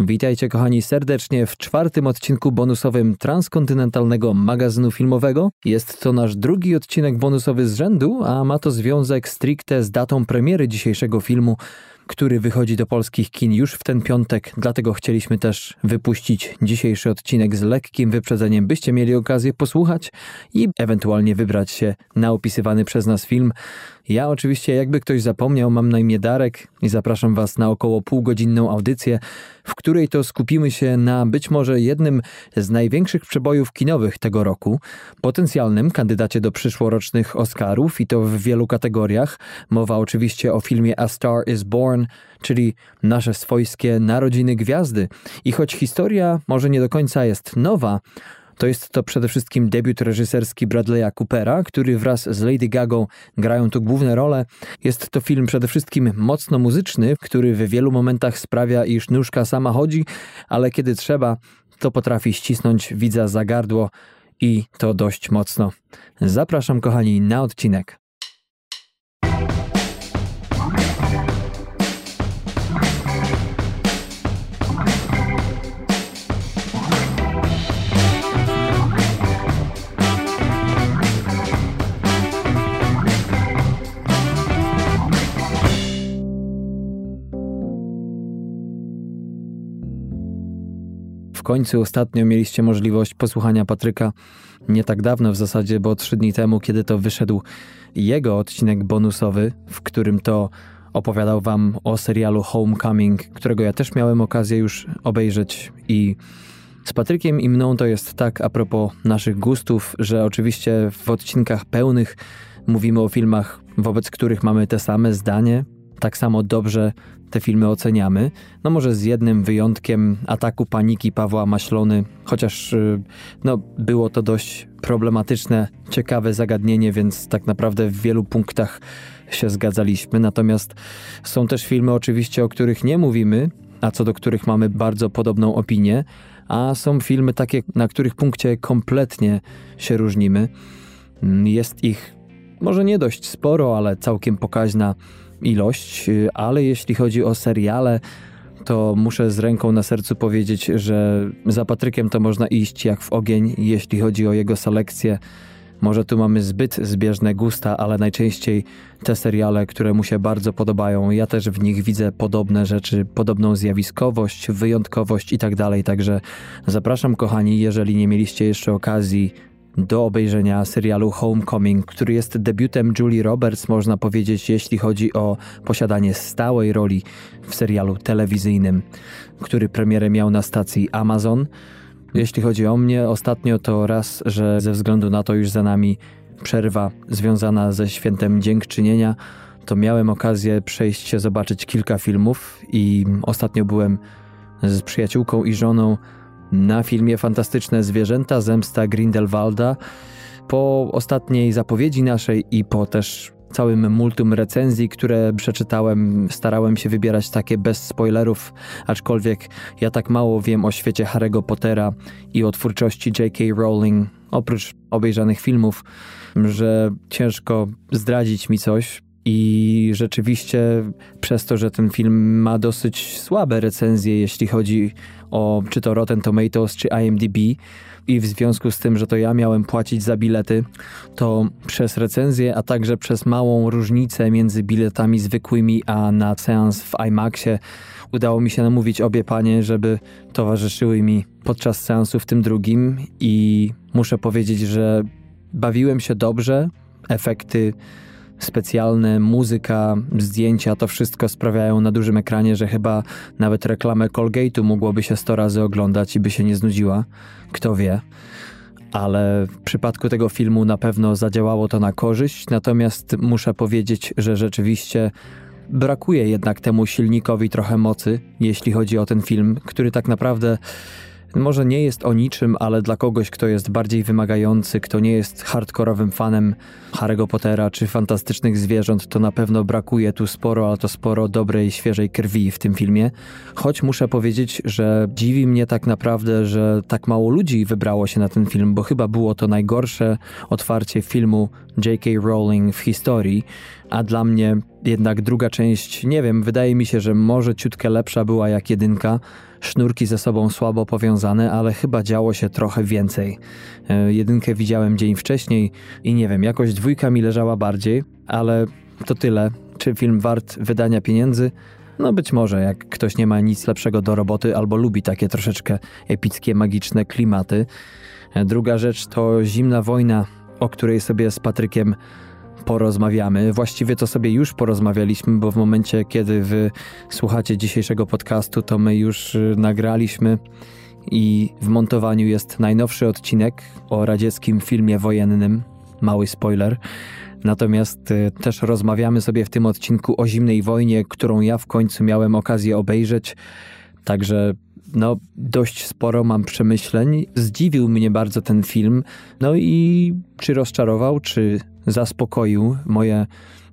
Witajcie kochani serdecznie w czwartym odcinku bonusowym transkontynentalnego magazynu filmowego. Jest to nasz drugi odcinek bonusowy z rzędu, a ma to związek stricte z datą premiery dzisiejszego filmu, który wychodzi do polskich kin już w ten piątek, dlatego chcieliśmy też wypuścić dzisiejszy odcinek z lekkim wyprzedzeniem, byście mieli okazję posłuchać i ewentualnie wybrać się na opisywany przez nas film. Ja oczywiście, jakby ktoś zapomniał, mam na imię Darek i zapraszam Was na około półgodzinną audycję, w której to skupimy się na być może jednym z największych przebojów kinowych tego roku, potencjalnym kandydacie do przyszłorocznych Oscarów i to w wielu kategoriach. Mowa oczywiście o filmie A Star is Born, czyli nasze swojskie narodziny gwiazdy. I choć historia może nie do końca jest nowa, to jest to przede wszystkim debiut reżyserski Bradley'a Coopera, który wraz z Lady Gagą grają tu główne role. Jest to film przede wszystkim mocno muzyczny, który w wielu momentach sprawia, iż nóżka sama chodzi, ale kiedy trzeba, to potrafi ścisnąć widza za gardło i to dość mocno. Zapraszam kochani na odcinek. Końcu ostatnio mieliście możliwość posłuchania Patryka nie tak dawno w zasadzie, bo trzy dni temu, kiedy to wyszedł jego odcinek bonusowy, w którym to opowiadał wam o serialu Homecoming, którego ja też miałem okazję już obejrzeć i z Patrykiem i mną to jest tak a propos naszych gustów, że oczywiście w odcinkach pełnych mówimy o filmach, wobec których mamy te same zdanie, tak samo dobrze te filmy oceniamy. No może z jednym wyjątkiem ataku paniki Pawła Maślony, chociaż y, no, było to dość problematyczne, ciekawe zagadnienie, więc tak naprawdę w wielu punktach się zgadzaliśmy. Natomiast są też filmy oczywiście, o których nie mówimy, a co do których mamy bardzo podobną opinię, a są filmy takie, na których punkcie kompletnie się różnimy. Jest ich może nie dość sporo, ale całkiem pokaźna ilość, y, ale jeśli chodzi o seriale, to muszę z ręką na sercu powiedzieć, że za Patrykiem to można iść jak w ogień, jeśli chodzi o jego selekcję. Może tu mamy zbyt zbieżne gusta, ale najczęściej te seriale, które mu się bardzo podobają, ja też w nich widzę podobne rzeczy, podobną zjawiskowość, wyjątkowość i tak. Także zapraszam, kochani, jeżeli nie mieliście jeszcze okazji do obejrzenia serialu Homecoming, który jest debiutem Julie Roberts, można powiedzieć, jeśli chodzi o posiadanie stałej roli w serialu telewizyjnym, który premierę miał na stacji Amazon. Jeśli chodzi o mnie, ostatnio to raz, że ze względu na to już za nami przerwa związana ze świętem dziękczynienia, to miałem okazję przejść się zobaczyć kilka filmów i ostatnio byłem z przyjaciółką i żoną na filmie Fantastyczne Zwierzęta Zemsta Grindelwalda. Po ostatniej zapowiedzi naszej i po też całym multum recenzji, które przeczytałem, starałem się wybierać takie bez spoilerów, aczkolwiek ja tak mało wiem o świecie Harry'ego Pottera i o twórczości J.K. Rowling, oprócz obejrzanych filmów, że ciężko zdradzić mi coś. I rzeczywiście przez to, że ten film ma dosyć słabe recenzje, jeśli chodzi o czy to Rotten Tomatoes, czy IMDb, i w związku z tym, że to ja miałem płacić za bilety, to przez recenzję, a także przez małą różnicę między biletami zwykłymi a na seans w IMAXie udało mi się namówić obie panie, żeby towarzyszyły mi podczas seansu w tym drugim i muszę powiedzieć, że bawiłem się dobrze. Efekty specjalne, muzyka, zdjęcia, to wszystko sprawiają na dużym ekranie, że chyba nawet reklamę Colgate'u mogłoby się 100 razy oglądać i by się nie znudziła. Kto wie. Ale w przypadku tego filmu na pewno zadziałało to na korzyść, natomiast muszę powiedzieć, że rzeczywiście brakuje jednak temu silnikowi trochę mocy, jeśli chodzi o ten film, który tak naprawdę może nie jest o niczym, ale dla kogoś, kto jest bardziej wymagający, kto nie jest hardkorowym fanem Harry'ego Pottera czy fantastycznych zwierząt, to na pewno brakuje tu sporo, ale to sporo dobrej, świeżej krwi w tym filmie. Choć muszę powiedzieć, że dziwi mnie tak naprawdę, że tak mało ludzi wybrało się na ten film, bo chyba było to najgorsze otwarcie filmu J.K. Rowling w historii, a dla mnie jednak druga część, nie wiem, wydaje mi się, że może ciutkę lepsza była jak jedynka, sznurki ze sobą słabo powiązane, ale chyba działo się trochę więcej. E, jedynkę widziałem dzień wcześniej i nie wiem, jakoś dwójka mi leżała bardziej, ale to tyle. Czy film wart wydania pieniędzy? No być może, jak ktoś nie ma nic lepszego do roboty albo lubi takie troszeczkę epickie, magiczne klimaty. E, druga rzecz to Zimna Wojna, o której sobie z Patrykiem porozmawiamy. Właściwie to sobie już porozmawialiśmy, bo w momencie, kiedy wy słuchacie dzisiejszego podcastu, to my już y, nagraliśmy i w montowaniu jest najnowszy odcinek o radzieckim filmie wojennym. Mały spoiler. Natomiast y, też rozmawiamy sobie w tym odcinku o zimnej wojnie, którą ja w końcu miałem okazję obejrzeć. Także no, dość sporo mam przemyśleń. Zdziwił mnie bardzo ten film. No i czy rozczarował, czy zaspokoił moje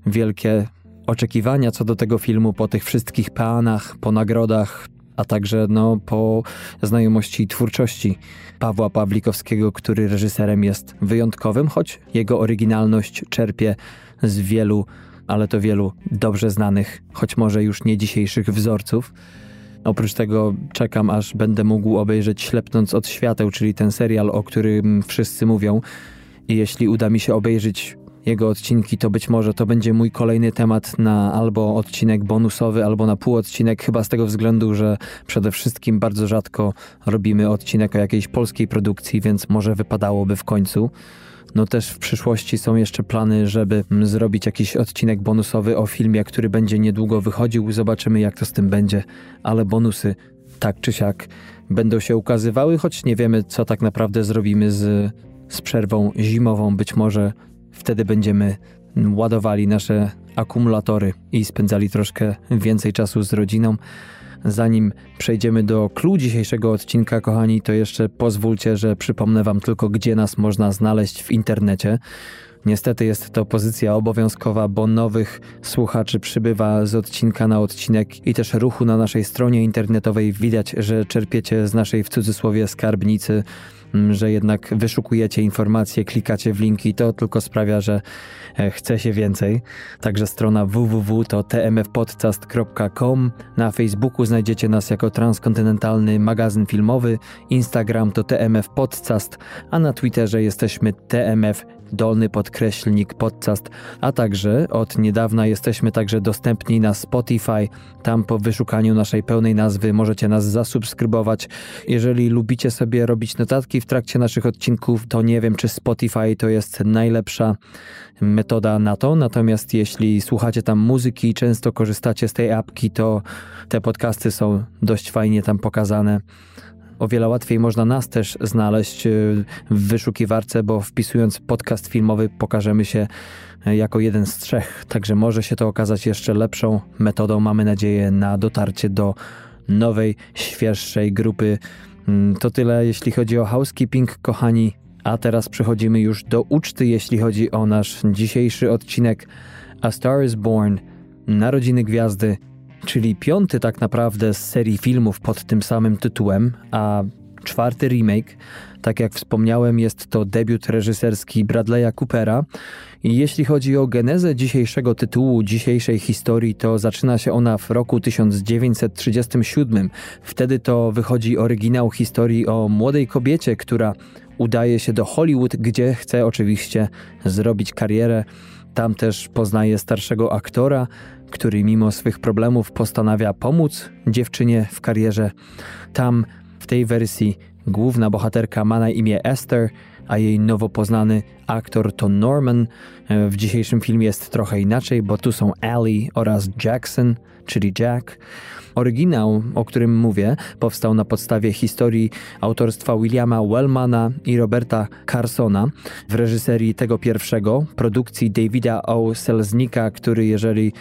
wielkie oczekiwania co do tego filmu po tych wszystkich peanach, po nagrodach, a także no, po znajomości twórczości Pawła Pawlikowskiego, który reżyserem jest wyjątkowym, choć jego oryginalność czerpie z wielu, ale to wielu dobrze znanych, choć może już nie dzisiejszych wzorców. Oprócz tego czekam, aż będę mógł obejrzeć Ślepnąc od świateł, czyli ten serial, o którym wszyscy mówią. I jeśli uda mi się obejrzeć jego odcinki, to być może to będzie mój kolejny temat na albo odcinek bonusowy, albo na półodcinek, chyba z tego względu, że przede wszystkim bardzo rzadko robimy odcinek o jakiejś polskiej produkcji, więc może wypadałoby w końcu. No też w przyszłości są jeszcze plany, żeby zrobić jakiś odcinek bonusowy o filmie, który będzie niedługo wychodził. Zobaczymy, jak to z tym będzie, ale bonusy tak czy siak będą się ukazywały, choć nie wiemy, co tak naprawdę zrobimy z, z przerwą zimową. Być może wtedy będziemy ładowali nasze akumulatory i spędzali troszkę więcej czasu z rodziną. Zanim przejdziemy do clue dzisiejszego odcinka, kochani, to jeszcze pozwólcie, że przypomnę Wam tylko, gdzie nas można znaleźć w internecie. Niestety jest to pozycja obowiązkowa, bo nowych słuchaczy przybywa z odcinka na odcinek i też ruchu na naszej stronie internetowej widać, że czerpiecie z naszej w cudzysłowie skarbnicy że jednak wyszukujecie informacje, klikacie w linki, to tylko sprawia, że e, chce się więcej. Także strona www to tmfpodcast.com. Na Facebooku znajdziecie nas jako transkontynentalny magazyn filmowy, Instagram to tmfpodcast, a na Twitterze jesteśmy tmf dolny podkreślnik podcast, a także od niedawna jesteśmy także dostępni na Spotify. Tam po wyszukaniu naszej pełnej nazwy możecie nas zasubskrybować. Jeżeli lubicie sobie robić notatki w trakcie naszych odcinków, to nie wiem, czy Spotify to jest najlepsza metoda na to. Natomiast jeśli słuchacie tam muzyki i często korzystacie z tej apki, to te podcasty są dość fajnie tam pokazane o wiele łatwiej można nas też znaleźć y, w wyszukiwarce, bo wpisując podcast filmowy pokażemy się y, jako jeden z trzech. Także może się to okazać jeszcze lepszą metodą, mamy nadzieję, na dotarcie do nowej, świeższej grupy. Mm, to tyle, jeśli chodzi o housekeeping, kochani. A teraz przechodzimy już do uczty, jeśli chodzi o nasz dzisiejszy odcinek A Star is Born, Narodziny Gwiazdy czyli piąty tak naprawdę z serii filmów pod tym samym tytułem, a czwarty remake. Tak jak wspomniałem, jest to debiut reżyserski Bradley'a Coopera. I jeśli chodzi o genezę dzisiejszego tytułu, dzisiejszej historii, to zaczyna się ona w roku 1937. Wtedy to wychodzi oryginał historii o młodej kobiecie, która udaje się do Hollywood, gdzie chce oczywiście zrobić karierę. Tam też poznaje starszego aktora, który mimo swych problemów postanawia pomóc dziewczynie w karierze. Tam w tej wersji główna bohaterka ma na imię Esther, a jej nowo poznany aktor to Norman. E, w dzisiejszym filmie jest trochę inaczej, bo tu są Ellie oraz Jackson, czyli Jack. Oryginał, o którym mówię, powstał na podstawie historii autorstwa Williama Wellmana i Roberta Carsona w reżyserii tego pierwszego, produkcji Davida O. Selznika, który jeżeli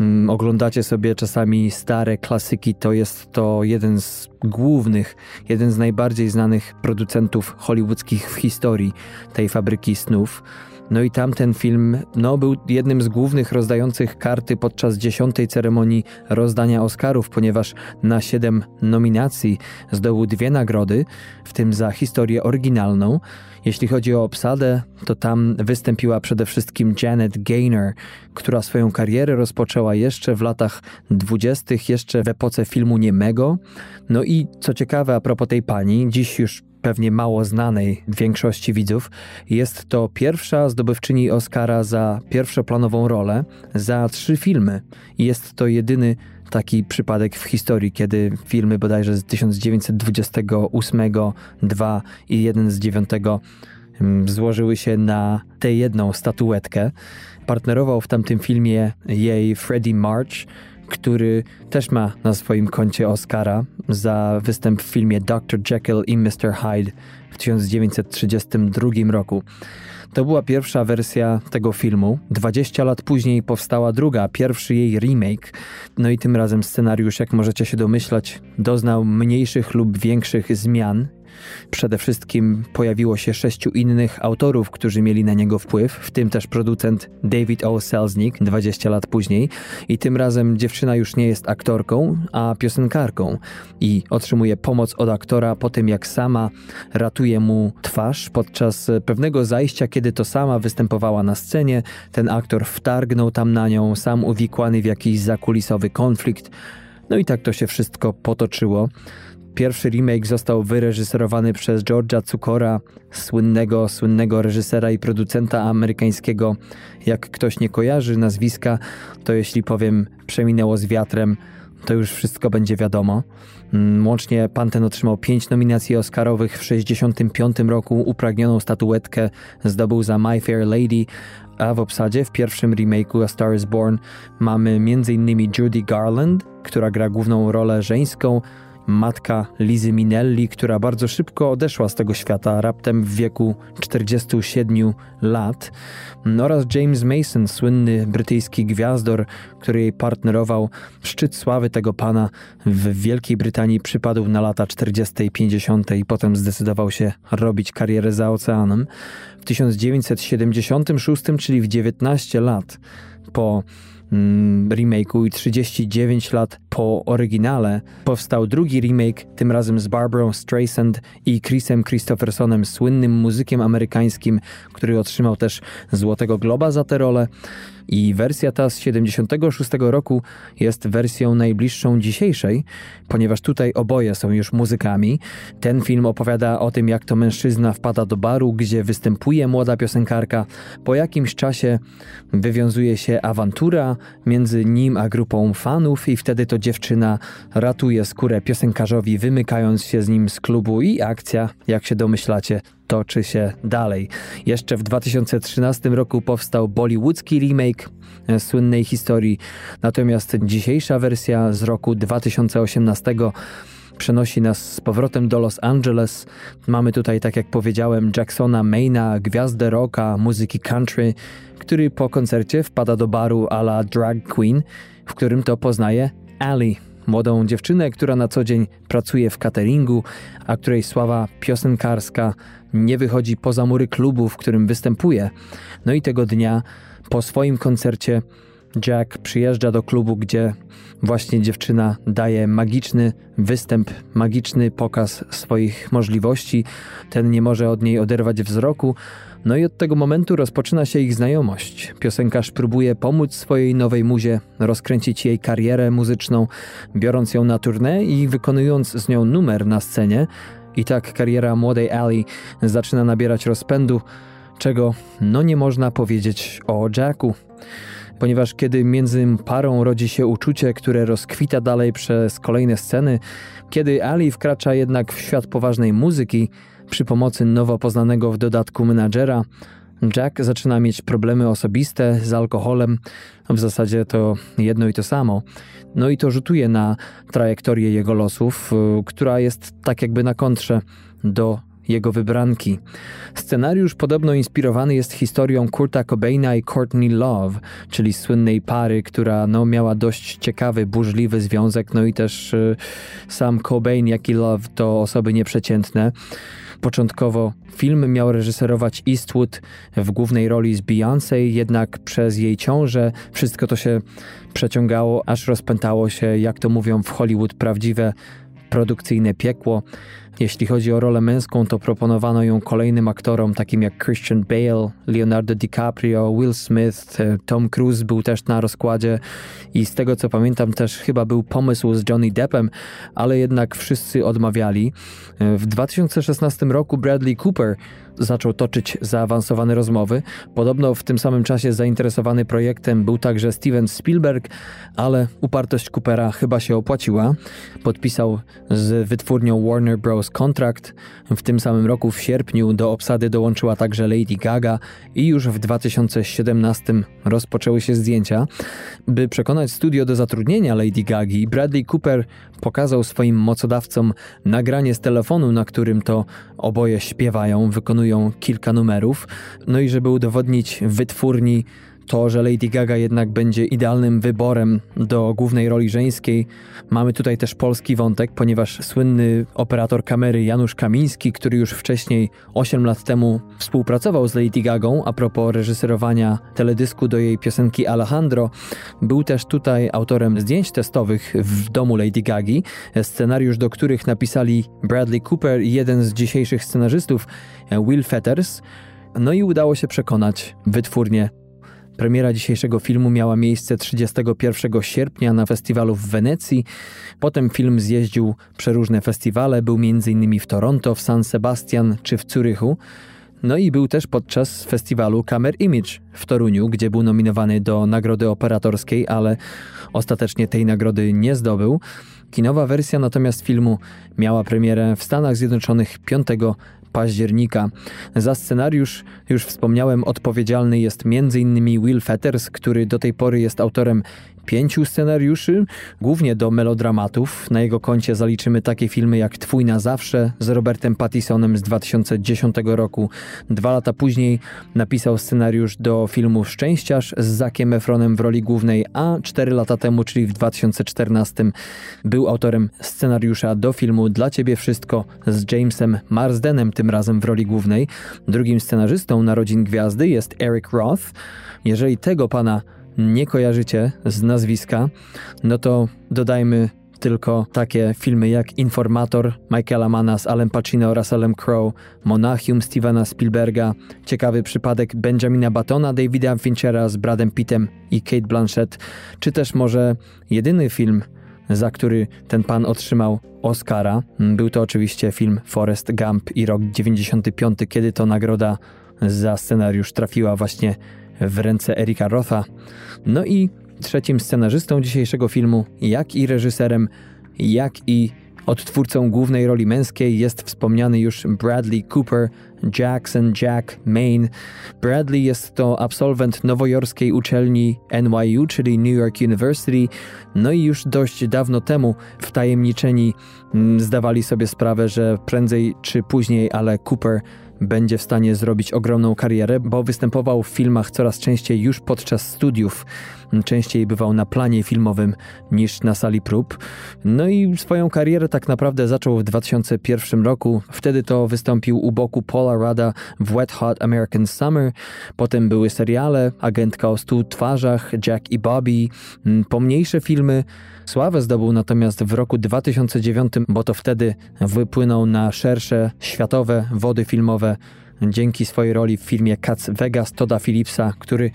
mm, oglądacie sobie czasami stare klasyki, to jest to jeden z głównych, jeden z najbardziej znanych producentów hollywoodzkich w historii tej fabryki snów. No i tamten film no, był jednym z głównych rozdających karty podczas dziesiątej ceremonii rozdania Oscarów, ponieważ na siedem nominacji zdobył dwie nagrody, w tym za historię oryginalną. Jeśli chodzi o obsadę, to tam wystąpiła przede wszystkim Janet Gaynor, która swoją karierę rozpoczęła jeszcze w latach dwudziestych, jeszcze w epoce filmu niemego. No i co ciekawe a propos tej pani, dziś już pewnie mało znanej większości widzów, jest to pierwsza zdobywczyni Oscara za pierwszoplanową rolę za trzy filmy. Jest to jedyny taki przypadek w historii, kiedy filmy bodajże z 1928, 2 i 1 z 9 mm, złożyły się na tę jedną statuetkę. Partnerował w tamtym filmie jej Freddie March, który też ma na swoim koncie Oscara za występ w filmie Dr. Jekyll i Mr. Hyde w 1932 roku. To była pierwsza wersja tego filmu. 20 lat później powstała druga, pierwszy jej remake. No i tym razem scenariusz, jak możecie się domyślać, doznał mniejszych lub większych zmian Przede wszystkim pojawiło się sześciu innych autorów, którzy mieli na niego wpływ, w tym też producent David O. Selznick 20 lat później. I tym razem dziewczyna już nie jest aktorką, a piosenkarką i otrzymuje pomoc od aktora po tym, jak sama ratuje mu twarz podczas pewnego zajścia, kiedy to sama występowała na scenie. Ten aktor wtargnął tam na nią, sam uwikłany w jakiś zakulisowy konflikt. No i tak to się wszystko potoczyło. Pierwszy remake został wyreżyserowany przez George'a Cukora, słynnego, słynnego reżysera i producenta amerykańskiego. Jak ktoś nie kojarzy nazwiska, to jeśli powiem przeminęło z wiatrem, to już wszystko będzie wiadomo. Mm, łącznie pan ten otrzymał pięć nominacji Oscarowych w 1965 roku, upragnioną statuetkę zdobył za My Fair Lady, a w obsadzie w pierwszym remake'u A Star is Born mamy m.in. Judy Garland, która gra główną rolę żeńską, matka Lizy Minelli, która bardzo szybko odeszła z tego świata, raptem w wieku 47 lat, oraz James Mason, słynny brytyjski gwiazdor, który jej partnerował. Szczyt sławy tego pana w Wielkiej Brytanii przypadł na lata 40. i 50. i potem zdecydował się robić karierę za oceanem. W 1976, czyli w 19 lat po remake'u i 39 lat po oryginale powstał drugi remake, tym razem z Barbara Streisand i Chrisem Christophersonem, słynnym muzykiem amerykańskim, który otrzymał też Złotego Globa za tę rolę. I wersja ta z 76 roku jest wersją najbliższą dzisiejszej, ponieważ tutaj oboje są już muzykami. Ten film opowiada o tym, jak to mężczyzna wpada do baru, gdzie występuje młoda piosenkarka. Po jakimś czasie wywiązuje się awantura między nim a grupą fanów i wtedy to dziewczyna ratuje skórę piosenkarzowi, wymykając się z nim z klubu i akcja, jak się domyślacie, toczy się dalej. Jeszcze w 2013 roku powstał bollywoodzki remake e, słynnej historii, natomiast dzisiejsza wersja z roku 2018 przenosi nas z powrotem do Los Angeles. Mamy tutaj, tak jak powiedziałem, Jacksona Maina, gwiazdę rocka, muzyki country, który po koncercie wpada do baru a la drag queen, w którym to poznaje Ali, młodą dziewczynę, która na co dzień pracuje w cateringu, a której sława piosenkarska nie wychodzi poza mury klubu, w którym występuje. No i tego dnia po swoim koncercie Jack przyjeżdża do klubu, gdzie właśnie dziewczyna daje magiczny występ, magiczny pokaz swoich możliwości. Ten nie może od niej oderwać wzroku. No i od tego momentu rozpoczyna się ich znajomość. Piosenkarz próbuje pomóc swojej nowej muzie, rozkręcić jej karierę muzyczną, biorąc ją na tournée i wykonując z nią numer na scenie. I tak kariera młodej Ali zaczyna nabierać rozpędu, czego no nie można powiedzieć o Jacku ponieważ kiedy między parą rodzi się uczucie, które rozkwita dalej przez kolejne sceny, kiedy Ali wkracza jednak w świat poważnej muzyki przy pomocy nowo poznanego w dodatku menadżera, Jack zaczyna mieć problemy osobiste z alkoholem, w zasadzie to jedno i to samo. No i to rzutuje na trajektorię jego losów, która jest tak jakby na kontrze do jego wybranki. Scenariusz podobno inspirowany jest historią Kurta Cobaina i Courtney Love, czyli słynnej pary, która no, miała dość ciekawy, burzliwy związek, no i też y, sam Cobain, jak i Love to osoby nieprzeciętne. Początkowo film miał reżyserować Eastwood w głównej roli z Beyoncé, jednak przez jej ciążę wszystko to się przeciągało, aż rozpętało się, jak to mówią w Hollywood, prawdziwe produkcyjne piekło. Jeśli chodzi o rolę męską, to proponowano ją kolejnym aktorom, takim jak Christian Bale, Leonardo DiCaprio, Will Smith, e, Tom Cruise był też na rozkładzie i z tego co pamiętam też chyba był pomysł z Johnny Deppem, ale jednak wszyscy odmawiali. E, w 2016 roku Bradley Cooper zaczął toczyć zaawansowane rozmowy. Podobno w tym samym czasie zainteresowany projektem był także Steven Spielberg, ale upartość Coopera chyba się opłaciła. Podpisał z wytwórnią Warner Bros. Kontrakt. W tym samym roku w sierpniu do obsady dołączyła także Lady Gaga i już w 2017 rozpoczęły się zdjęcia. By przekonać studio do zatrudnienia Lady Gagi, Bradley Cooper pokazał swoim mocodawcom nagranie z telefonu, na którym to oboje śpiewają, wykonują kilka numerów. No i żeby udowodnić wytwórni to, że Lady Gaga jednak będzie idealnym wyborem do głównej roli żeńskiej. Mamy tutaj też polski wątek, ponieważ słynny operator kamery Janusz Kamiński, który już wcześniej 8 lat temu współpracował z Lady Gagą a propos reżyserowania teledysku do jej piosenki Alejandro, był też tutaj autorem zdjęć testowych w domu Lady Gagi, scenariusz do których napisali Bradley Cooper i jeden z dzisiejszych scenarzystów Will Fetters. No i udało się przekonać wytwórnię Premiera dzisiejszego filmu miała miejsce 31 sierpnia na festiwalu w Wenecji. Potem film zjeździł przeróżne festiwale, był m.in. w Toronto, w San Sebastian czy w Zurychu. No i był też podczas festiwalu Camera Image w Toruniu, gdzie był nominowany do nagrody operatorskiej, ale ostatecznie tej nagrody nie zdobył. Kinowa wersja natomiast filmu miała premierę w Stanach Zjednoczonych 5 października. Za scenariusz, już wspomniałem, odpowiedzialny jest m.in. Will Fetters, który do tej pory jest autorem pięciu scenariuszy, głównie do melodramatów. Na jego koncie zaliczymy takie filmy jak Twój na zawsze z Robertem Pattisonem z 2010 roku. Dwa lata później napisał scenariusz do filmu Szczęściarz z Zakiem Efronem w roli głównej, a cztery lata temu, czyli w 2014 był autorem scenariusza do filmu Dla Ciebie Wszystko z Jamesem Marsdenem, tym razem w roli głównej. Drugim scenarzystą Narodzin Gwiazdy jest Eric Roth. Jeżeli tego pana nie kojarzycie z nazwiska, no to dodajmy tylko takie filmy jak Informator Michaela Manna z Alem Pacino, Russellem Crowe, Monachium Stevena Spielberga, ciekawy przypadek Benjamina Batona, Davida Finchera z Bradem Pittem i Kate Blanchett, czy też może jedyny film, za który ten pan otrzymał Oscara. Był to oczywiście film Forrest Gump i rok 95, kiedy to nagroda za scenariusz trafiła właśnie w ręce Erika Rotha. No i trzecim scenarzystą dzisiejszego filmu, jak i reżyserem, jak i odtwórcą głównej roli męskiej jest wspomniany już Bradley Cooper, Jackson Jack Maine. Bradley jest to absolwent nowojorskiej uczelni NYU, czyli New York University. No i już dość dawno temu wtajemniczeni mm, zdawali sobie sprawę, że prędzej czy później, ale Cooper będzie w stanie zrobić ogromną karierę, bo występował w filmach coraz częściej już podczas studiów. Częściej bywał na planie filmowym niż na sali prób. No i swoją karierę tak naprawdę zaczął w 2001 roku. Wtedy to wystąpił u boku Paula Rada w Wet Hot American Summer. Potem były seriale Agentka o stu twarzach, Jack i Bobby, mm, pomniejsze filmy. Sławę zdobył natomiast w roku 2009, bo to wtedy wypłynął na szersze światowe wody filmowe dzięki swojej roli w filmie Cats Vegas Toda Phillipsa, który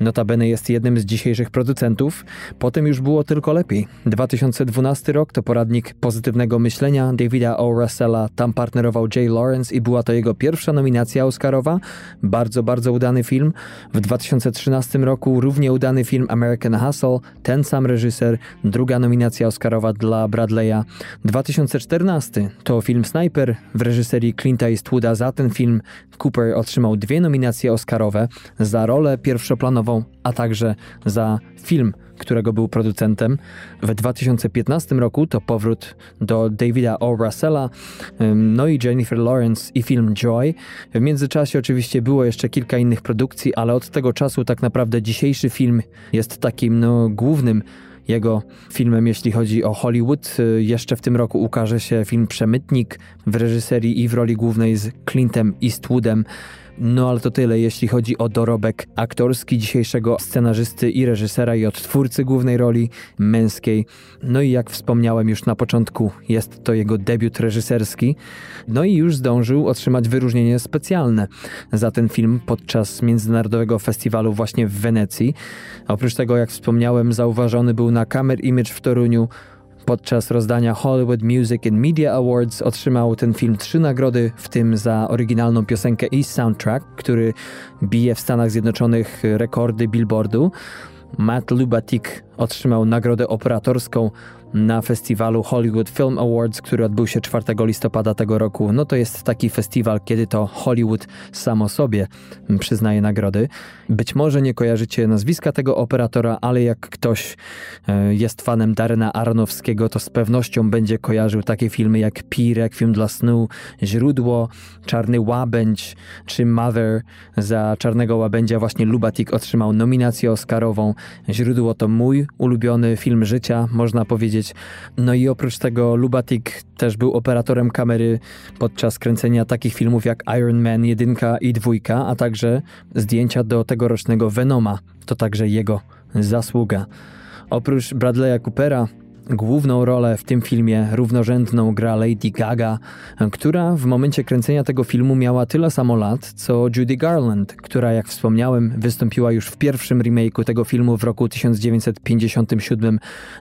notabene jest jednym z dzisiejszych producentów. Potem już było tylko lepiej. 2012 rok to poradnik pozytywnego myślenia Davida O. Russella. Tam partnerował Jay Lawrence i była to jego pierwsza nominacja Oscarowa. Bardzo, bardzo udany film. W 2013 roku równie udany film American Hustle. Ten sam reżyser. Druga nominacja Oscarowa dla Bradley'a. 2014 to film Sniper w reżyserii Clint'a Eastwooda. Za ten film Cooper otrzymał dwie nominacje Oscarowe za rolę pierwszoplanową, a także za film, którego był producentem. W 2015 roku to powrót do Davida O. Russella, no i Jennifer Lawrence i film Joy. W międzyczasie oczywiście było jeszcze kilka innych produkcji, ale od tego czasu tak naprawdę dzisiejszy film jest takim no, głównym jego filmem, jeśli chodzi o Hollywood. Jeszcze w tym roku ukaże się film Przemytnik w reżyserii i w roli głównej z Clintem Eastwoodem. No ale to tyle, jeśli chodzi o dorobek aktorski dzisiejszego scenarzysty i reżysera i odtwórcy głównej roli męskiej. No i jak wspomniałem już na początku, jest to jego debiut reżyserski. No i już zdążył otrzymać wyróżnienie specjalne za ten film podczas Międzynarodowego Festiwalu właśnie w Wenecji. Oprócz tego, jak wspomniałem, zauważony był na Camera Image w Toruniu, Podczas rozdania Hollywood Music and Media Awards otrzymał ten film trzy nagrody, w tym za oryginalną piosenkę i soundtrack, który bije w Stanach Zjednoczonych rekordy Billboardu. Matt Lubatik otrzymał nagrodę operatorską na festiwalu Hollywood Film Awards, który odbył się 4 listopada tego roku. No to jest taki festiwal, kiedy to Hollywood samo sobie przyznaje nagrody. Być może nie kojarzycie nazwiska tego operatora, ale jak ktoś e, jest fanem Darena Aronowskiego, to z pewnością będzie kojarzył takie filmy jak Pi, Requiem dla snu, Źródło, Czarny Łabędź czy Mother. Za Czarnego Łabędzia właśnie Lubatik otrzymał nominację Oscarową. Źródło to mój ulubiony film życia, można powiedzieć. No i oprócz tego Lubatik też był operatorem kamery podczas kręcenia takich filmów jak Iron Man 1 i 2, a także zdjęcia do tegorocznego Venoma. To także jego zasługa. Oprócz Bradley'a Coopera Główną rolę w tym filmie równorzędną gra Lady Gaga, która w momencie kręcenia tego filmu miała tyle samo lat co Judy Garland, która jak wspomniałem wystąpiła już w pierwszym remake'u tego filmu w roku 1957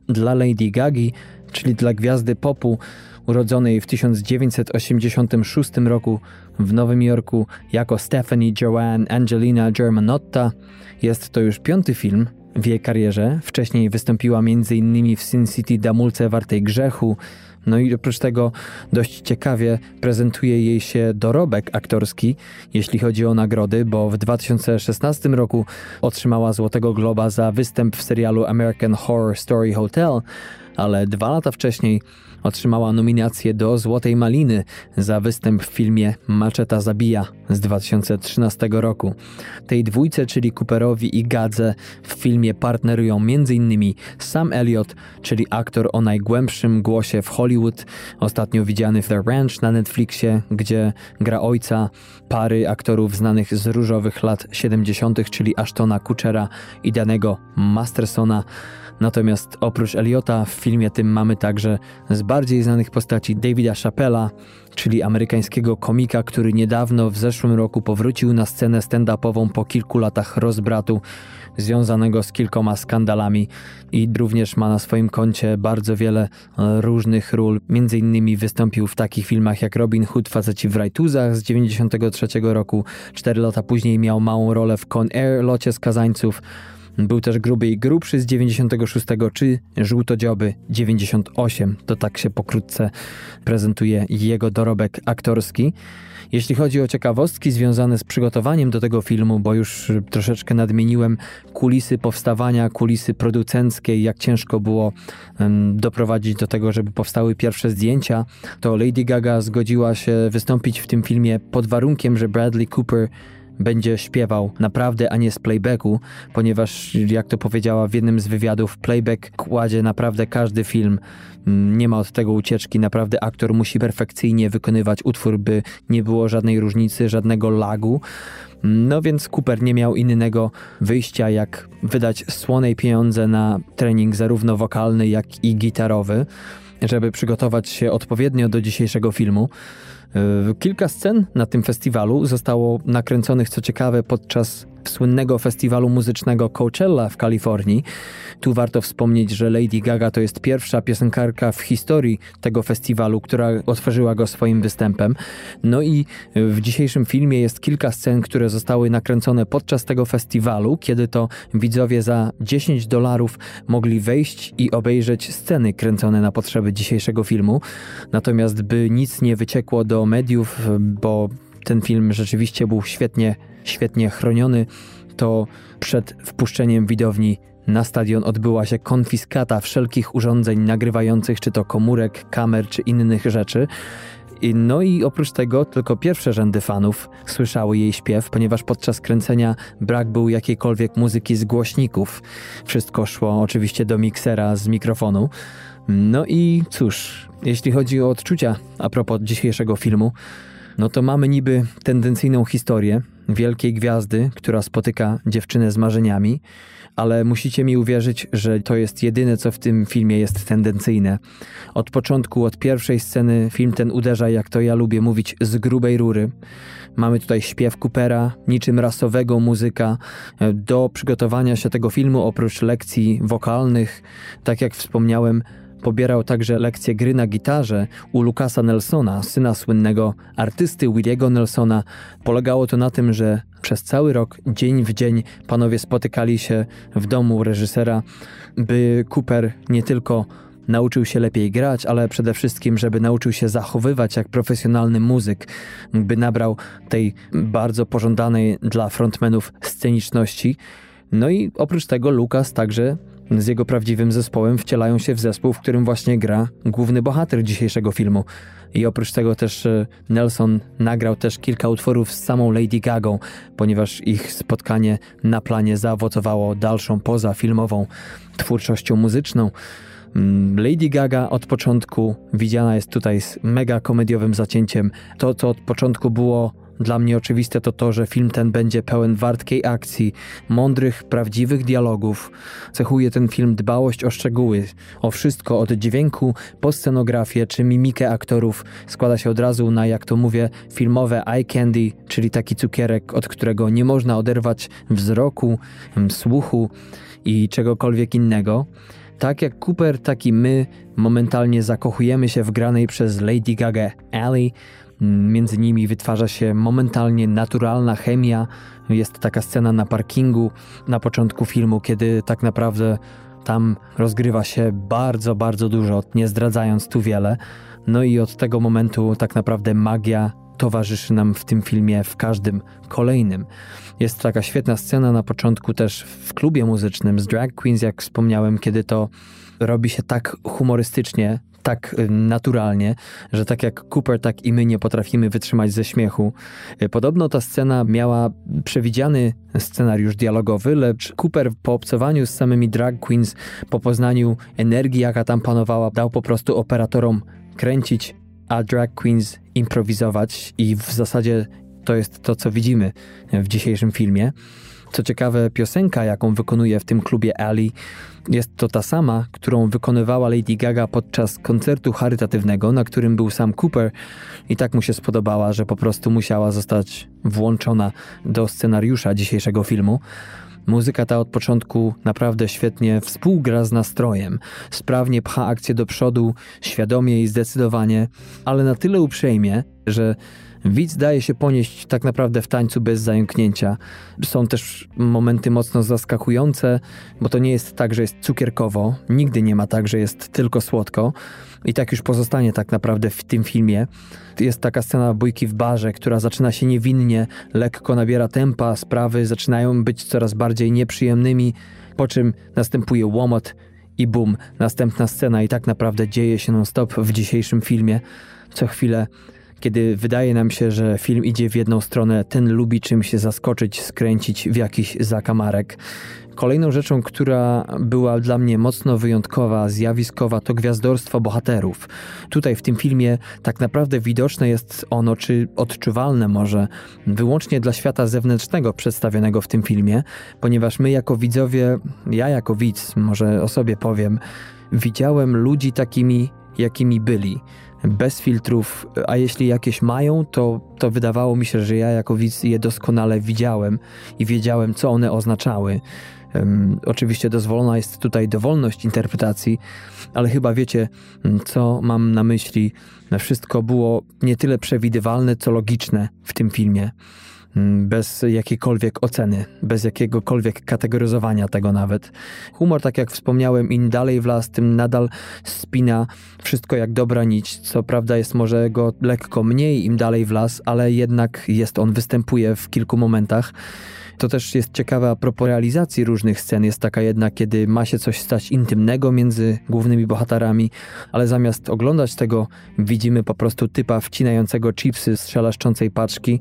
dla Lady Gagi, czyli dla gwiazdy popu urodzonej w 1986 roku w Nowym Jorku jako Stephanie Joanne Angelina Germanotta. Jest to już piąty film, w jej karierze. Wcześniej wystąpiła m.in. w Sin City Damulce Wartej Grzechu. No i oprócz tego dość ciekawie prezentuje jej się dorobek aktorski, jeśli chodzi o nagrody, bo w 2016 roku otrzymała Złotego Globa za występ w serialu American Horror Story Hotel, ale dwa lata wcześniej otrzymała nominację do Złotej Maliny za występ w filmie Maczeta Zabija z 2013 roku. Tej dwójce, czyli Cooperowi i Gadze, w filmie partnerują m.in. Sam Elliott, czyli aktor o najgłębszym głosie w Hollywood, ostatnio widziany w The Ranch na Netflixie, gdzie gra ojca pary aktorów znanych z różowych lat 70., czyli Ashtona Kutchera i danego Mastersona. Natomiast oprócz Eliota w filmie tym mamy także z bardziej znanych postaci Davida Chappella, czyli amerykańskiego komika, który niedawno w zeszłym roku powrócił na scenę stand-upową po kilku latach rozbratu związanego z kilkoma skandalami i również ma na swoim koncie bardzo wiele e, różnych ról. Między innymi wystąpił w takich filmach jak Robin Hood Faceci w Rajtuzach z 93 roku. Cztery lata później miał małą rolę w Con Air, Locie Skazańców. Był też gruby i grubszy z 96 czy żółtodzioby 98. To tak się pokrótce prezentuje jego dorobek aktorski. Jeśli chodzi o ciekawostki związane z przygotowaniem do tego filmu, bo już troszeczkę nadmieniłem kulisy powstawania, kulisy producenckie, jak ciężko było um, doprowadzić do tego, żeby powstały pierwsze zdjęcia, to Lady Gaga zgodziła się wystąpić w tym filmie pod warunkiem, że Bradley Cooper będzie śpiewał naprawdę, a nie z playbacku, ponieważ, jak to powiedziała w jednym z wywiadów, playback kładzie naprawdę każdy film. Nie ma od tego ucieczki, naprawdę aktor musi perfekcyjnie wykonywać utwór, by nie było żadnej różnicy, żadnego lagu. No więc Cooper nie miał innego wyjścia, jak wydać słonej pieniądze na trening zarówno wokalny, jak i gitarowy, żeby przygotować się odpowiednio do dzisiejszego filmu. E, kilka scen na tym festiwalu zostało nakręconych, co ciekawe, podczas słynnego festiwalu muzycznego Coachella w Kalifornii. Tu warto wspomnieć, że Lady Gaga to jest pierwsza piosenkarka w historii tego festiwalu, która otworzyła go swoim występem. No i w dzisiejszym filmie jest kilka scen, które zostały nakręcone podczas tego festiwalu, kiedy to widzowie za 10 dolarów mogli wejść i obejrzeć sceny kręcone na potrzeby dzisiejszego filmu. Natomiast by nic nie wyciekło do mediów, bo ten film rzeczywiście był świetnie, świetnie chroniony, to przed wpuszczeniem widowni na stadion odbyła się konfiskata wszelkich urządzeń nagrywających, czy to komórek, kamer, czy innych rzeczy. No i oprócz tego tylko pierwsze rzędy fanów słyszały jej śpiew, ponieważ podczas kręcenia brak był jakiejkolwiek muzyki z głośników. Wszystko szło oczywiście do miksera z mikrofonu. No i cóż, jeśli chodzi o odczucia a propos dzisiejszego filmu, no to mamy niby tendencyjną historię wielkiej gwiazdy, która spotyka dziewczynę z marzeniami, ale musicie mi uwierzyć, że to jest jedyne, co w tym filmie jest tendencyjne. Od początku, od pierwszej sceny film ten uderza, jak to ja lubię mówić, z grubej rury. Mamy tutaj śpiew Coopera, niczym rasowego muzyka. Do przygotowania się tego filmu, oprócz lekcji wokalnych, tak jak wspomniałem, Pobierał także lekcje gry na gitarze u Lucasa Nelsona, syna słynnego artysty Williego Nelsona. Polegało to na tym, że przez cały rok, dzień w dzień, panowie spotykali się w domu reżysera, by Cooper nie tylko nauczył się lepiej grać, ale przede wszystkim, żeby nauczył się zachowywać jak profesjonalny muzyk, by nabrał tej bardzo pożądanej dla frontmenów sceniczności. No i oprócz tego Lukas także z jego prawdziwym zespołem wcielają się w zespół, w którym właśnie gra główny bohater dzisiejszego filmu. I oprócz tego też e, Nelson nagrał też kilka utworów z samą Lady Gagą, ponieważ ich spotkanie na planie zaowocowało dalszą pozafilmową twórczością muzyczną. Mm, Lady Gaga od początku widziana jest tutaj z mega komediowym zacięciem. To, co od początku było dla mnie oczywiste to to, że film ten będzie pełen wartkiej akcji, mądrych, prawdziwych dialogów. Cechuje ten film dbałość o szczegóły, o wszystko od dźwięku po scenografię czy mimikę aktorów. Składa się od razu na, jak to mówię, filmowe eye candy, czyli taki cukierek, od którego nie można oderwać wzroku, słuchu i czegokolwiek innego. Tak jak Cooper, tak i my momentalnie zakochujemy się w granej przez Lady Gaga Ellie, Między nimi wytwarza się momentalnie naturalna chemia. Jest taka scena na parkingu na początku filmu, kiedy tak naprawdę tam rozgrywa się bardzo, bardzo dużo, nie zdradzając tu wiele. No i od tego momentu tak naprawdę magia towarzyszy nam w tym filmie w każdym kolejnym. Jest taka świetna scena na początku też w klubie muzycznym z Drag Queens, jak wspomniałem, kiedy to robi się tak humorystycznie, tak y, naturalnie, że tak jak Cooper, tak i my nie potrafimy wytrzymać ze śmiechu. Y, podobno ta scena miała przewidziany scenariusz dialogowy, lecz Cooper po obcowaniu z samymi drag queens, po poznaniu energii, jaka tam panowała, dał po prostu operatorom kręcić, a drag queens improwizować i w zasadzie to jest to, co widzimy w dzisiejszym filmie. Co ciekawe, piosenka, jaką wykonuje w tym klubie Ali, jest to ta sama, którą wykonywała Lady Gaga podczas koncertu charytatywnego, na którym był sam Cooper i tak mu się spodobała, że po prostu musiała zostać włączona do scenariusza dzisiejszego filmu. Muzyka ta od początku naprawdę świetnie współgra z nastrojem, sprawnie pcha akcję do przodu, świadomie i zdecydowanie, ale na tyle uprzejmie, że Widz daje się ponieść tak naprawdę w tańcu bez zająknięcia. Są też momenty mocno zaskakujące, bo to nie jest tak, że jest cukierkowo. Nigdy nie ma tak, że jest tylko słodko. I tak już pozostanie tak naprawdę w tym filmie. Jest taka scena bójki w barze, która zaczyna się niewinnie, lekko nabiera tempa, sprawy zaczynają być coraz bardziej nieprzyjemnymi, po czym następuje łomot i bum, następna scena i tak naprawdę dzieje się non-stop w dzisiejszym filmie. Co chwilę kiedy wydaje nam się, że film idzie w jedną stronę, ten lubi czymś się zaskoczyć, skręcić w jakiś zakamarek. Kolejną rzeczą, która była dla mnie mocno wyjątkowa, zjawiskowa, to gwiazdorstwo bohaterów. Tutaj w tym filmie tak naprawdę widoczne jest ono, czy odczuwalne może, wyłącznie dla świata zewnętrznego przedstawionego w tym filmie, ponieważ my jako widzowie, ja jako widz, może o sobie powiem, widziałem ludzi takimi, jakimi byli bez filtrów, a jeśli jakieś mają, to, to wydawało mi się, że ja jako widz je doskonale widziałem i wiedziałem, co one oznaczały. Um, oczywiście dozwolona jest tutaj dowolność interpretacji, ale chyba wiecie, co mam na myśli. Wszystko było nie tyle przewidywalne, co logiczne w tym filmie. Mm, bez jakiejkolwiek oceny, bez jakiegokolwiek kategoryzowania tego nawet. Humor, tak jak wspomniałem, im dalej w las, tym nadal spina wszystko jak dobra nić. Co prawda jest może go lekko mniej im dalej w las, ale jednak jest on, występuje w kilku momentach. To też jest ciekawe a propos realizacji różnych scen. Jest taka jedna, kiedy ma się coś stać intymnego między głównymi bohaterami, ale zamiast oglądać tego, widzimy po prostu typa wcinającego chipsy z szelaszczącej paczki.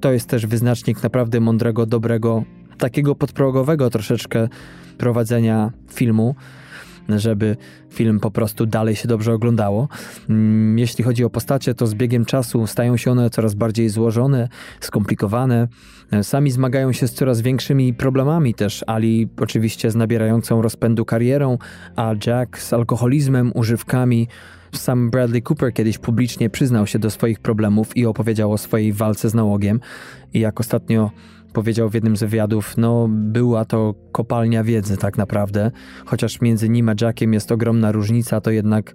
To jest też wyznacznik naprawdę mądrego, dobrego, takiego podprogowego troszeczkę prowadzenia filmu żeby film po prostu dalej się dobrze oglądało. Mm, jeśli chodzi o postacie, to z biegiem czasu stają się one coraz bardziej złożone, skomplikowane. Sami zmagają się z coraz większymi problemami też. Ali oczywiście z nabierającą rozpędu karierą, a Jack z alkoholizmem, używkami. Sam Bradley Cooper kiedyś publicznie przyznał się do swoich problemów i opowiedział o swojej walce z nałogiem. I jak ostatnio powiedział w jednym z wywiadów, no była to kopalnia wiedzy tak naprawdę, chociaż między nim a Jackiem jest ogromna różnica, to jednak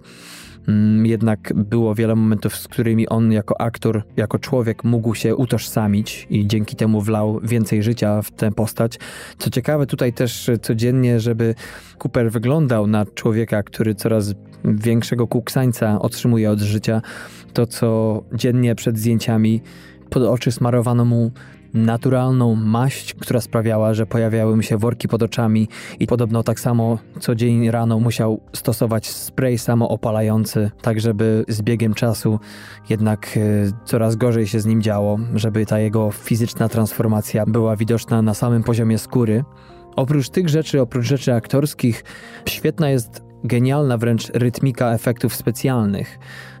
jednak było wiele momentów, z którymi on jako aktor, jako człowiek mógł się utożsamić i dzięki temu wlał więcej życia w tę postać. Co ciekawe, tutaj też codziennie, żeby Cooper wyglądał na człowieka, który coraz większego kuksańca otrzymuje od życia, to co dziennie przed zdjęciami pod oczy smarowano mu naturalną maść, która sprawiała, że pojawiały mu się worki pod oczami i podobno tak samo co dzień rano musiał stosować spray samoopalający, tak żeby z biegiem czasu jednak e, coraz gorzej się z nim działo, żeby ta jego fizyczna transformacja była widoczna na samym poziomie skóry. Oprócz tych rzeczy, oprócz rzeczy aktorskich, świetna jest genialna wręcz rytmika efektów specjalnych.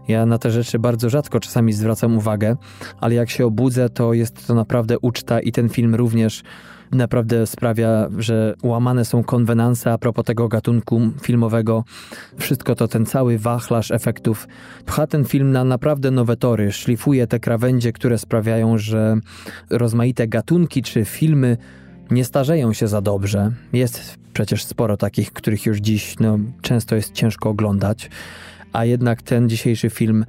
Ja na te rzeczy bardzo rzadko czasami zwracam uwagę, ale jak się obudzę, to jest to naprawdę uczta i ten film również naprawdę sprawia, że łamane są konwenanse a propos tego gatunku filmowego. Wszystko to, ten cały wachlarz efektów pcha ten film na naprawdę nowe tory, szlifuje te krawędzie, które sprawiają, że rozmaite gatunki czy filmy nie starzeją się za dobrze. Jest przecież sporo takich, których już dziś no, często jest ciężko oglądać a jednak ten dzisiejszy film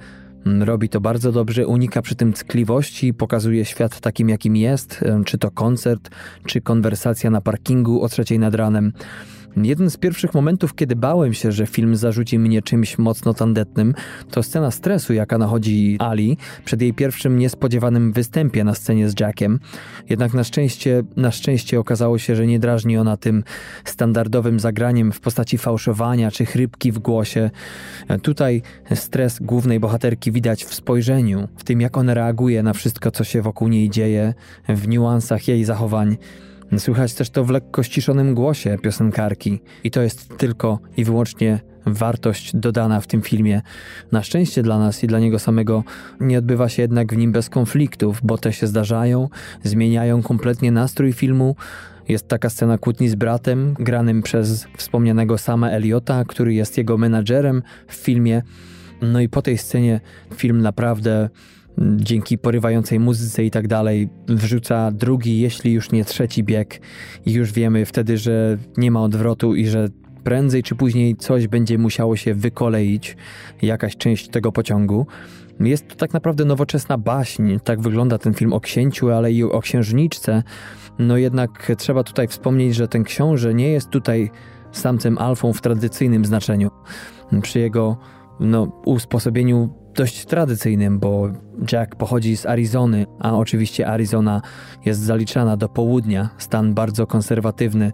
mm, robi to bardzo dobrze, unika przy tym ckliwości, pokazuje świat takim, jakim jest, czy to koncert, czy konwersacja na parkingu o trzeciej nad ranem. Jeden z pierwszych momentów, kiedy bałem się, że film zarzuci mnie czymś mocno tandetnym, to scena stresu, jaka nachodzi Ali przed jej pierwszym niespodziewanym występie na scenie z Jackiem. Jednak na szczęście, na szczęście okazało się, że nie drażni ona tym standardowym zagraniem w postaci fałszowania czy chrypki w głosie. Tutaj stres głównej bohaterki widać w spojrzeniu, w tym jak ona reaguje na wszystko, co się wokół niej dzieje, w niuansach jej zachowań. Słychać też to w lekko ściszonym głosie piosenkarki i to jest tylko i wyłącznie wartość dodana w tym filmie. Na szczęście dla nas i dla niego samego nie odbywa się jednak w nim bez konfliktów, bo te się zdarzają, zmieniają kompletnie nastrój filmu. Jest taka scena kłótni z bratem, granym przez wspomnianego sama Eliota, który jest jego menadżerem w filmie. No i po tej scenie film naprawdę dzięki porywającej muzyce i tak dalej, wrzuca drugi, jeśli już nie trzeci bieg, i już wiemy wtedy, że nie ma odwrotu i że prędzej czy później coś będzie musiało się wykoleić, jakaś część tego pociągu. Jest to tak naprawdę nowoczesna baśń, tak wygląda ten film o księciu, ale i o księżniczce. No jednak trzeba tutaj wspomnieć, że ten książę nie jest tutaj samcem alfą w tradycyjnym znaczeniu. Przy jego no, usposobieniu dość tradycyjnym, bo Jack pochodzi z Arizony, a oczywiście Arizona jest zaliczana do południa, stan bardzo konserwatywny,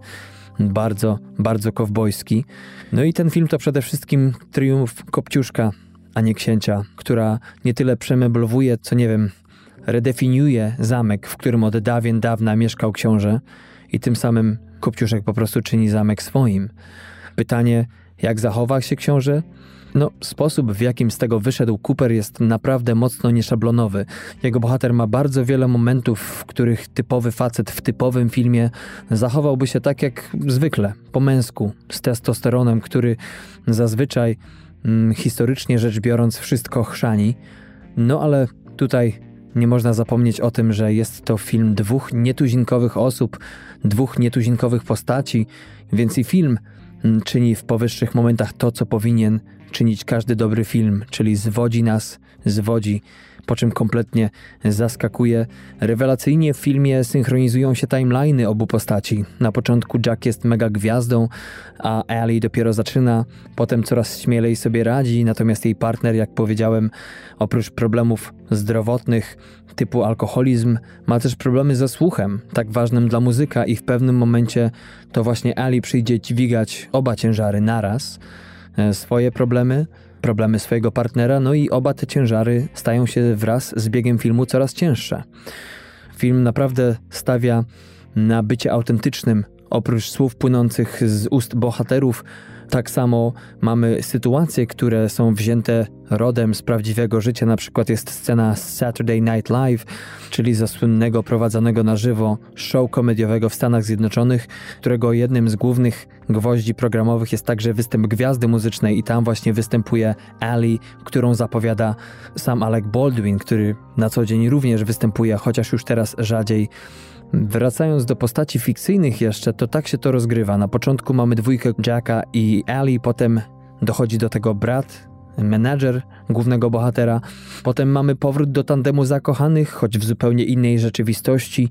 bardzo, bardzo kowbojski. No i ten film to przede wszystkim triumf Kopciuszka, a nie księcia, która nie tyle przemeblowuje, co nie wiem, redefiniuje zamek, w którym od dawien dawna mieszkał książę i tym samym Kopciuszek po prostu czyni zamek swoim. Pytanie, jak zachowa się książę? No, sposób w jakim z tego wyszedł Cooper jest naprawdę mocno nieszablonowy. Jego bohater ma bardzo wiele momentów, w których typowy facet w typowym filmie zachowałby się tak jak zwykle, po męsku, z testosteronem, który zazwyczaj, mm, historycznie rzecz biorąc, wszystko chrzani. No ale tutaj nie można zapomnieć o tym, że jest to film dwóch nietuzinkowych osób, dwóch nietuzinkowych postaci, więc i film czyni w powyższych momentach to, co powinien czynić każdy dobry film, czyli zwodzi nas, zwodzi po czym kompletnie zaskakuje. Rewelacyjnie w filmie synchronizują się timeliny obu postaci. Na początku Jack jest mega gwiazdą, a Ali dopiero zaczyna, potem coraz śmielej sobie radzi, natomiast jej partner, jak powiedziałem, oprócz problemów zdrowotnych typu alkoholizm, ma też problemy ze słuchem, tak ważnym dla muzyka i w pewnym momencie to właśnie Ali przyjdzie dźwigać oba ciężary naraz, e, swoje problemy, problemy swojego partnera, no i oba te ciężary stają się wraz z biegiem filmu coraz cięższe. Film naprawdę stawia na bycie autentycznym, oprócz słów płynących z ust bohaterów, tak samo mamy sytuacje, które są wzięte rodem z prawdziwego życia. Na przykład jest scena z Saturday Night Live, czyli ze słynnego prowadzonego na żywo show komediowego w Stanach Zjednoczonych, którego jednym z głównych gwoździ programowych jest także występ gwiazdy muzycznej i tam właśnie występuje Ali, którą zapowiada sam Alec Baldwin, który na co dzień również występuje, chociaż już teraz rzadziej Wracając do postaci fikcyjnych jeszcze, to tak się to rozgrywa. Na początku mamy dwójkę Jacka i Ali, potem dochodzi do tego brat, menadżer głównego bohatera. Potem mamy powrót do tandemu zakochanych, choć w zupełnie innej rzeczywistości.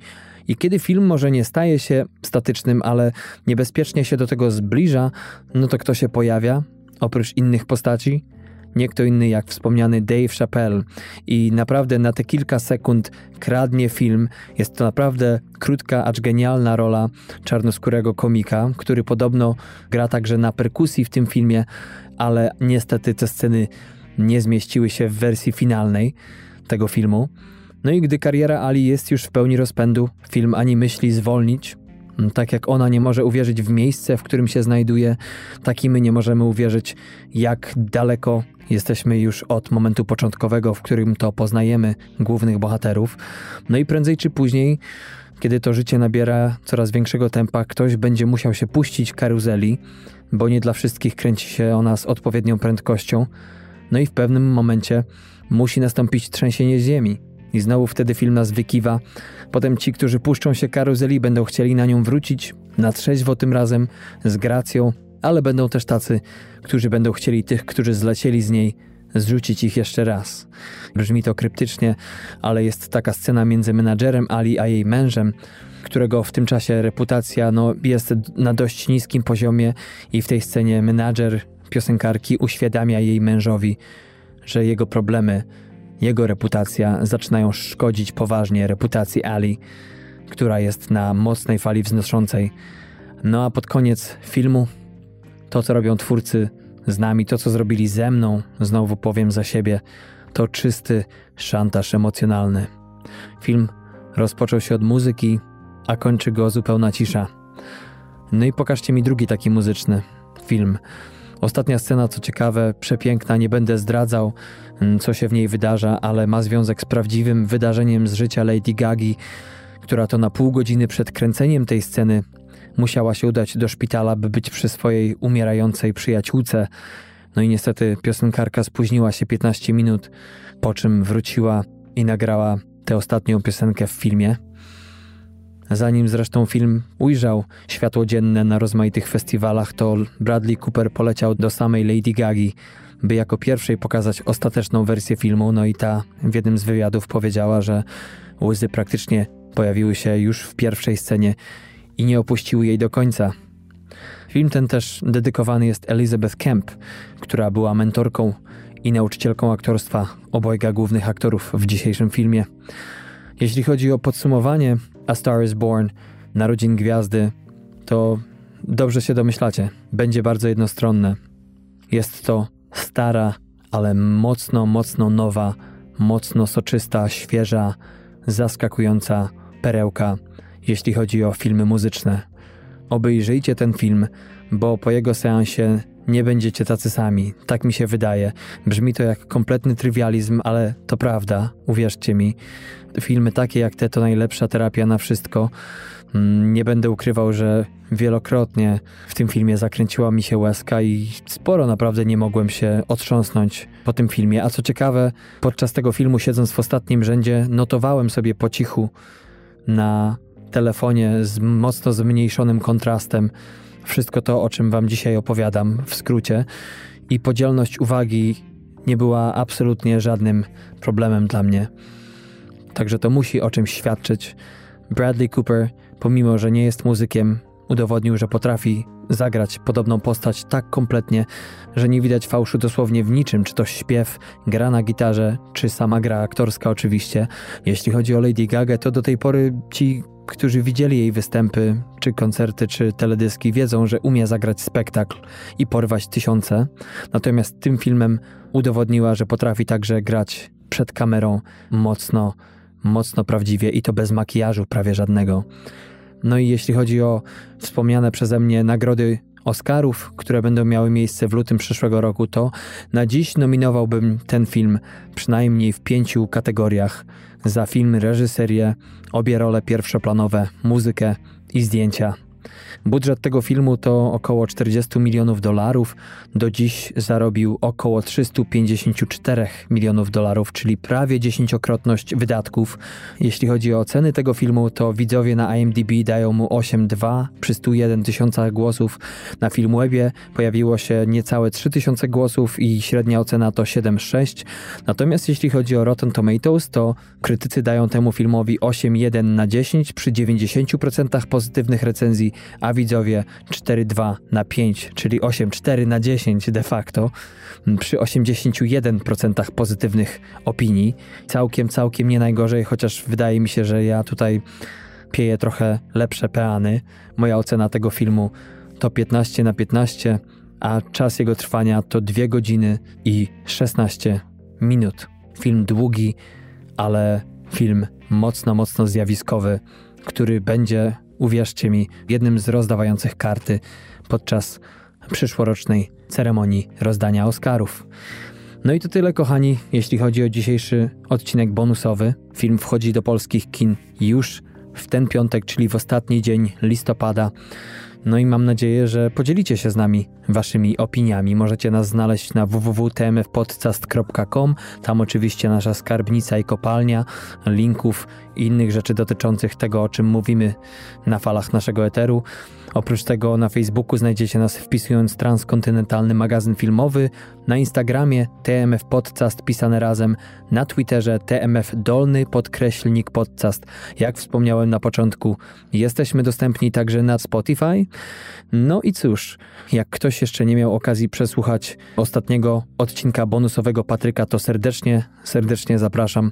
I kiedy film może nie staje się statycznym, ale niebezpiecznie się do tego zbliża, no to kto się pojawia? Oprócz innych postaci? Nie kto inny jak wspomniany Dave Chappelle. I naprawdę na te kilka sekund kradnie film. Jest to naprawdę krótka, acz genialna rola czarnoskórego komika, który podobno gra także na perkusji w tym filmie, ale niestety te sceny nie zmieściły się w wersji finalnej tego filmu. No i gdy kariera Ali jest już w pełni rozpędu, film ani myśli zwolnić, tak jak ona nie może uwierzyć w miejsce, w którym się znajduje, tak i my nie możemy uwierzyć, jak daleko Jesteśmy już od momentu początkowego, w którym to poznajemy głównych bohaterów. No i prędzej czy później, kiedy to życie nabiera coraz większego tempa, ktoś będzie musiał się puścić karuzeli, bo nie dla wszystkich kręci się ona z odpowiednią prędkością. No i w pewnym momencie musi nastąpić trzęsienie ziemi. I znowu wtedy film nas wykiwa. Potem ci, którzy puszczą się karuzeli, będą chcieli na nią wrócić na trzeźwo tym razem, z gracją, ale będą też tacy, którzy będą chcieli tych, którzy zlecieli z niej, zrzucić ich jeszcze raz. Brzmi to kryptycznie, ale jest taka scena między menadżerem Ali a jej mężem, którego w tym czasie reputacja no, jest na dość niskim poziomie i w tej scenie menadżer piosenkarki uświadamia jej mężowi, że jego problemy, jego reputacja zaczynają szkodzić poważnie reputacji Ali, która jest na mocnej fali wznoszącej. No a pod koniec filmu to, co robią twórcy z nami, to, co zrobili ze mną, znowu powiem za siebie, to czysty szantaż emocjonalny. Film rozpoczął się od muzyki, a kończy go zupełna cisza. No i pokażcie mi drugi taki muzyczny film. Ostatnia scena, co ciekawe, przepiękna, nie będę zdradzał, mm, co się w niej wydarza, ale ma związek z prawdziwym wydarzeniem z życia Lady Gagi, która to na pół godziny przed kręceniem tej sceny musiała się udać do szpitala, by być przy swojej umierającej przyjaciółce. No i niestety piosenkarka spóźniła się 15 minut, po czym wróciła i nagrała tę ostatnią piosenkę w filmie. Zanim zresztą film ujrzał światło dzienne na rozmaitych festiwalach, to Bradley Cooper poleciał do samej Lady Gagi, by jako pierwszej pokazać ostateczną wersję filmu. No i ta w jednym z wywiadów powiedziała, że łzy praktycznie pojawiły się już w pierwszej scenie i nie opuściły jej do końca. Film ten też dedykowany jest Elizabeth Kemp, która była mentorką i nauczycielką aktorstwa obojga głównych aktorów w dzisiejszym filmie. Jeśli chodzi o podsumowanie A Star is Born, Narodzin Gwiazdy, to dobrze się domyślacie, będzie bardzo jednostronne. Jest to stara, ale mocno, mocno nowa, mocno soczysta, świeża, zaskakująca perełka jeśli chodzi o filmy muzyczne. Obejrzyjcie ten film, bo po jego seansie nie będziecie tacy sami. Tak mi się wydaje. Brzmi to jak kompletny trywializm, ale to prawda, uwierzcie mi. Filmy takie jak te to najlepsza terapia na wszystko. Mm, nie będę ukrywał, że wielokrotnie w tym filmie zakręciła mi się łezka i sporo naprawdę nie mogłem się otrząsnąć po tym filmie. A co ciekawe, podczas tego filmu, siedząc w ostatnim rzędzie, notowałem sobie po cichu na telefonie z mocno zmniejszonym kontrastem. Wszystko to, o czym Wam dzisiaj opowiadam w skrócie. I podzielność uwagi nie była absolutnie żadnym problemem dla mnie. Także to musi o czymś świadczyć. Bradley Cooper, pomimo że nie jest muzykiem, udowodnił, że potrafi zagrać podobną postać tak kompletnie, że nie widać fałszu dosłownie w niczym, czy to śpiew, gra na gitarze, czy sama gra aktorska oczywiście. Jeśli chodzi o Lady Gaga, to do tej pory ci, którzy widzieli jej występy, czy koncerty, czy teledyski, wiedzą, że umie zagrać spektakl i porwać tysiące. Natomiast tym filmem udowodniła, że potrafi także grać przed kamerą mocno, mocno prawdziwie i to bez makijażu prawie żadnego. No i jeśli chodzi o wspomniane przeze mnie nagrody Oscarów, które będą miały miejsce w lutym przyszłego roku, to na dziś nominowałbym ten film przynajmniej w pięciu kategoriach za film, reżyserię, obie role pierwszoplanowe, muzykę i zdjęcia. Budżet tego filmu to około 40 milionów dolarów. Do dziś zarobił około 354 milionów dolarów, czyli prawie dziesięciokrotność wydatków. Jeśli chodzi o ceny tego filmu, to widzowie na IMDb dają mu 8,2 przy 101 tysiącach głosów. Na Filmwebie pojawiło się niecałe 3000 głosów i średnia ocena to 7,6. Natomiast jeśli chodzi o Rotten Tomatoes, to krytycy dają temu filmowi 8,1 na 10 przy 90% pozytywnych recenzji, a widzowie 4,2 na 5, czyli 8,4 na 10 de facto, przy 81% pozytywnych opinii. Całkiem, całkiem nie najgorzej, chociaż wydaje mi się, że ja tutaj pieję trochę lepsze peany. Moja ocena tego filmu to 15 na 15, a czas jego trwania to 2 godziny i 16 minut. Film długi, ale film mocno, mocno zjawiskowy, który będzie uwierzcie mi, jednym z rozdawających karty podczas przyszłorocznej ceremonii rozdania Oscarów. No i to tyle, kochani, jeśli chodzi o dzisiejszy odcinek bonusowy. Film wchodzi do polskich kin już w ten piątek, czyli w ostatni dzień listopada. No i mam nadzieję, że podzielicie się z nami waszymi opiniami. Możecie nas znaleźć na www.tmfpodcast.com. Tam oczywiście nasza skarbnica i kopalnia linków i innych rzeczy dotyczących tego, o czym mówimy na falach naszego eteru. Oprócz tego na Facebooku znajdziecie nas wpisując Transkontynentalny Magazyn Filmowy, na Instagramie TMF Podcast pisane razem, na Twitterze TMF Dolny podkreślnik podcast. Jak wspomniałem na początku, jesteśmy dostępni także na Spotify. No i cóż, jak ktoś jeszcze nie miał okazji przesłuchać ostatniego odcinka bonusowego Patryka, to serdecznie, serdecznie zapraszam.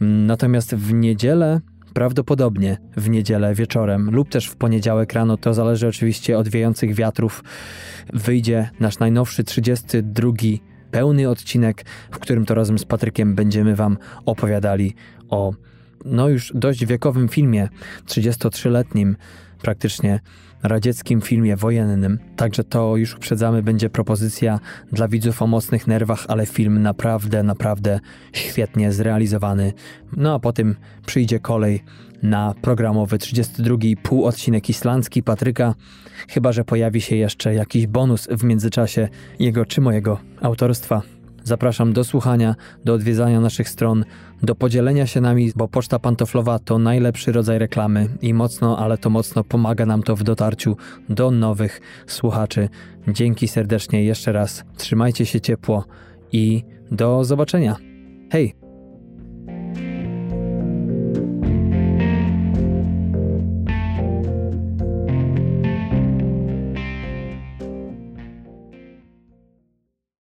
Natomiast w niedzielę Prawdopodobnie w niedzielę wieczorem lub też w poniedziałek rano, to zależy oczywiście od wiejących wiatrów, wyjdzie nasz najnowszy 32 pełny odcinek, w którym to razem z Patrykiem będziemy Wam opowiadali o no już dość wiekowym filmie, 33-letnim praktycznie radzieckim filmie wojennym. Także to już uprzedzamy, będzie propozycja dla widzów o mocnych nerwach, ale film naprawdę, naprawdę świetnie zrealizowany. No a potem przyjdzie kolej na programowy 32 pół odcinek islandzki Patryka, chyba że pojawi się jeszcze jakiś bonus w międzyczasie jego czy mojego autorstwa. Zapraszam do słuchania, do odwiedzania naszych stron, do podzielenia się nami, bo Poczta Pantoflowa to najlepszy rodzaj reklamy i mocno, ale to mocno pomaga nam to w dotarciu do nowych słuchaczy. Dzięki serdecznie jeszcze raz, trzymajcie się ciepło i do zobaczenia. Hej!